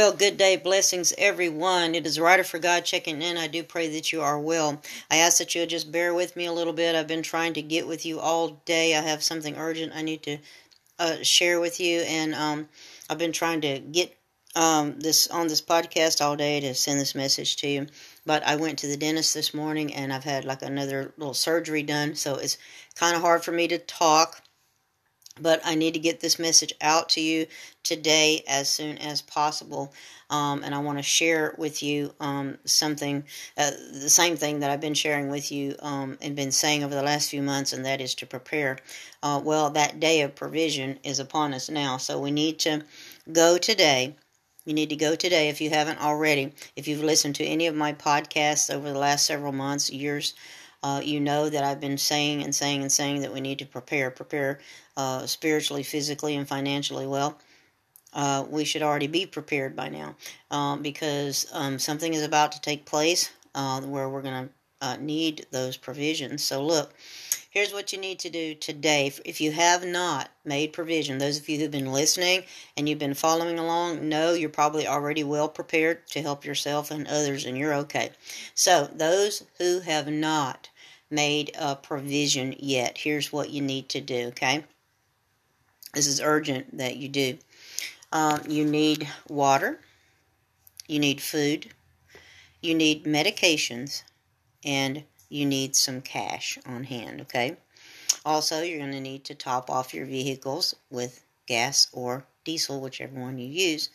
Well, good day, blessings, everyone. It is Writer for God checking in. I do pray that you are well. I ask that you'll just bear with me a little bit. I've been trying to get with you all day. I have something urgent I need to uh, share with you, and um, I've been trying to get um, this on this podcast all day to send this message to you. But I went to the dentist this morning, and I've had like another little surgery done, so it's kind of hard for me to talk but I need to get this message out to you today as soon as possible. Um, and I want to share with you um, something, uh, the same thing that I've been sharing with you um, and been saying over the last few months, and that is to prepare. Uh, well, that day of provision is upon us now, so we need to go today. You need to go today if you haven't already. If you've listened to any of my podcasts over the last several months, years, uh, you know that I've been saying and saying and saying that we need to prepare, prepare uh, spiritually, physically, and financially. Well, uh, we should already be prepared by now um, because um, something is about to take place uh, where we're going to uh, need those provisions. So, look, here's what you need to do today. If you have not made provision, those of you who've been listening and you've been following along, know you're probably already well prepared to help yourself and others, and you're okay. So, those who have not made a provision yet. Here's what you need to do, okay? This is urgent that you do. Um, you need water, you need food, you need medications, and you need some cash on hand, okay? Also, you're going to need to top off your vehicles with gas or diesel, whichever one you use.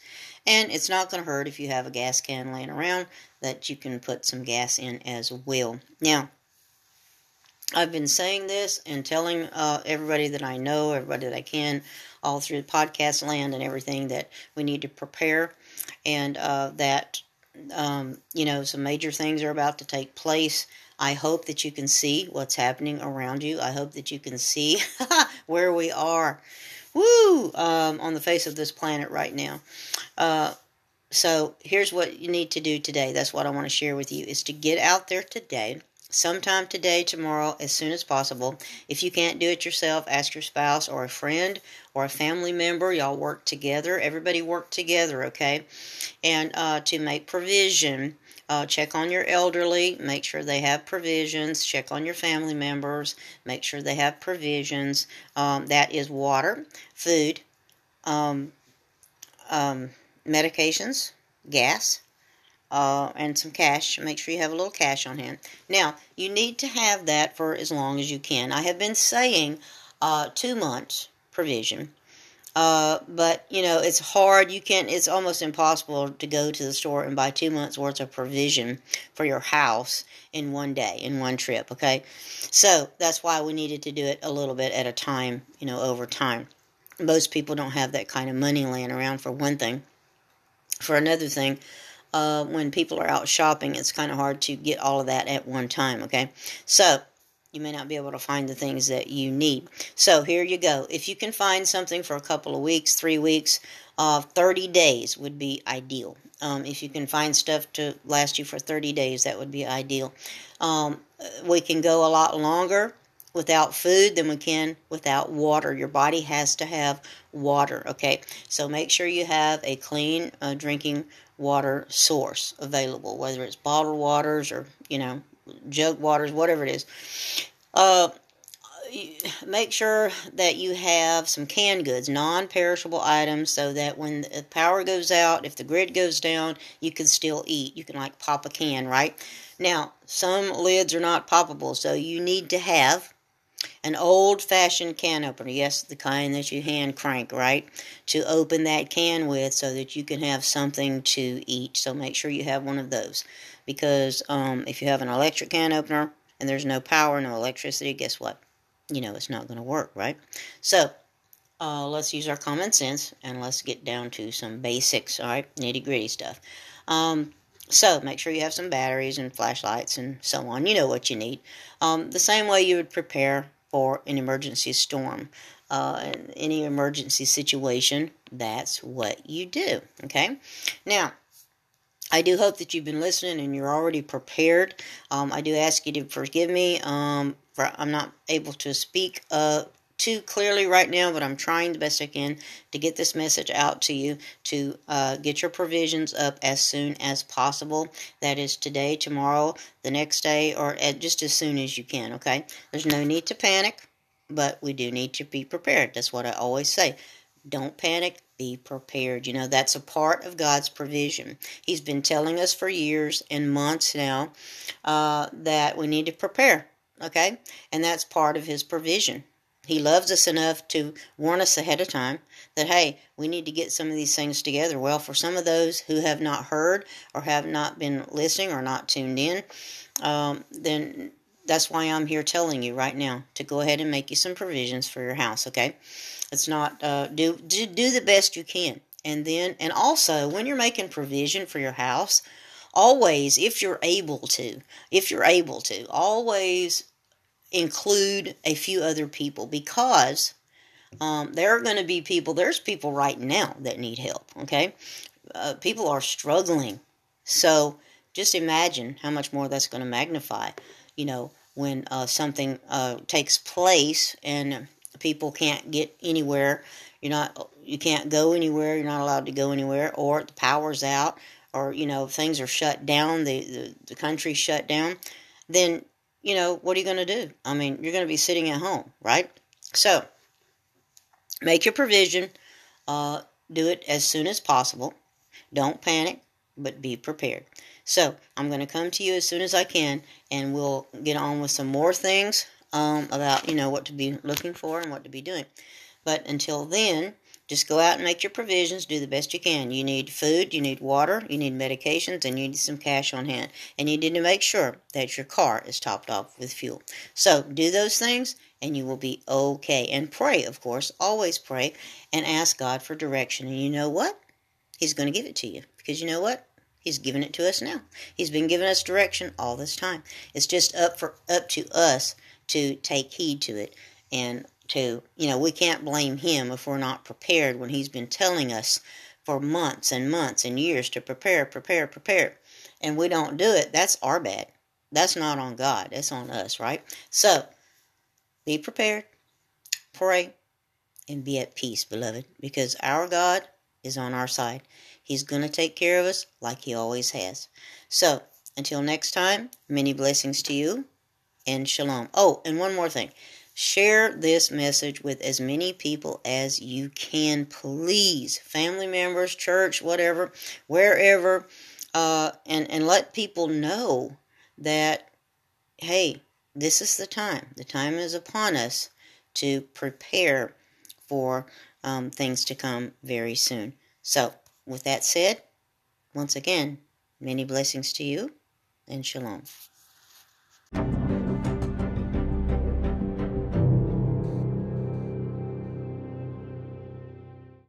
And it's not going to hurt if you have a gas can laying around that you can put some gas in as well. Now, I've been saying this and telling uh, everybody that I know, everybody that I can, all through podcast land and everything, that we need to prepare and uh, that, um, you know, some major things are about to take place. I hope that you can see what's happening around you. I hope that you can see where we are, woo, um, on the face of this planet right now. Uh, so here's what you need to do today. That's what I want to share with you: is to get out there today sometime today, tomorrow, as soon as possible. If you can't do it yourself, ask your spouse or a friend or a family member. Y'all work together. Everybody work together, okay? And uh, to make provision. Uh, check on your elderly, make sure they have provisions. Check on your family members, make sure they have provisions. Um, that is water, food, um, um, medications, gas, uh, and some cash. Make sure you have a little cash on hand. Now, you need to have that for as long as you can. I have been saying uh, two months provision. Uh, but you know it's hard. You can't. It's almost impossible to go to the store and buy two months worth of provision for your house in one day, in one trip. Okay, so that's why we needed to do it a little bit at a time. You know, over time. Most people don't have that kind of money laying around. For one thing. For another thing, uh, when people are out shopping, it's kind of hard to get all of that at one time, okay? So, you may not be able to find the things that you need. So, here you go. If you can find something for a couple of weeks, three weeks, uh, 30 days would be ideal. Um, if you can find stuff to last you for 30 days, that would be ideal. Um, we can go a lot longer without food than we can without water. Your body has to have water, okay? So make sure you have a clean uh, drinking water source available, whether it's bottled waters or, you know, jug waters, whatever it is. Uh, make sure that you have some canned goods, non perishable items, so that when the power goes out, if the grid goes down, you can still eat. You can, like, pop a can, right? Now, some lids are not poppable, so you need to have an old fashioned can opener. Yes, the kind that you hand crank, right? To open that can with so that you can have something to eat. So make sure you have one of those. Because um, if you have an electric can opener and there's no power, no electricity, guess what? You know it's not going to work, right? So uh, let's use our common sense and let's get down to some basics, all right? Nitty gritty stuff. Um, so make sure you have some batteries and flashlights and so on. You know what you need. Um, the same way you would prepare for an emergency storm. Uh, any emergency situation, that's what you do. Okay? Now, I do hope that you've been listening and you're already prepared. Um, I do ask you to forgive me. Um, for I'm not able to speak uh, too clearly right now, but I'm trying the best I can to get this message out to you to uh, get your provisions up as soon as possible. That is today, tomorrow, the next day, or just as soon as you can, okay? There's no need to panic, but we do need to be prepared. That's what I always say. Don't panic, be prepared. You know, that's a part of God's provision. He's been telling us for years and months now uh, that we need to prepare, okay? And that's part of His provision. He loves us enough to warn us ahead of time that, hey, we need to get some of these things together. Well, for some of those who have not heard or have not been listening or not tuned in, um, then that's why I'm here telling you right now to go ahead and make you some provisions for your house, okay? It's not, uh, do, do, do the best you can. And then, and also, when you're making provision for your house, always, if you're able to, if you're able to, always include a few other people because um, there are going to be people, there's people right now that need help, okay? Uh, people are struggling. So just imagine how much more that's going to magnify, you know, when uh, something uh, takes place and people can't get anywhere. You're not, you can't go anywhere. You're not allowed to go anywhere, or the power's out, or you know things are shut down. The the, the country's shut down. Then you know, what are you going to do? I mean, you're going to be sitting at home, right? So, make your provision. Uh, do it as soon as possible. Don't panic, but be prepared. So, I'm going to come to you as soon as I can, and we'll get on with some more things um, about, you know, what to be looking for and what to be doing. But until then, just go out and make your provisions. Do the best you can. You need food, you need water, you need medications, and you need some cash on hand. And you need to make sure that your car is topped off with fuel. So do those things, and you will be okay. And pray, of course. Always pray and ask God for direction. And you know what? He's going to give it to you. Because you know what? He's given it to us now. He's been giving us direction all this time. It's just up for up to us to take heed to it and to, you know, we can't blame him if we're not prepared when he's been telling us for months and months and years to prepare, prepare, prepare. And we don't do it. That's our bad. That's not on God. That's on us, right? So, be prepared, pray, and be at peace, beloved, because our God is on our side. He's going to take care of us like He always has. So, until next time, many blessings to you and shalom. Oh, and one more thing. Share this message with as many people as you can, please. Family members, church, whatever, wherever, uh, and, and let people know that, hey, this is the time. The time is upon us to prepare for um, things to come very soon. So, with that said, once again, many blessings to you and shalom.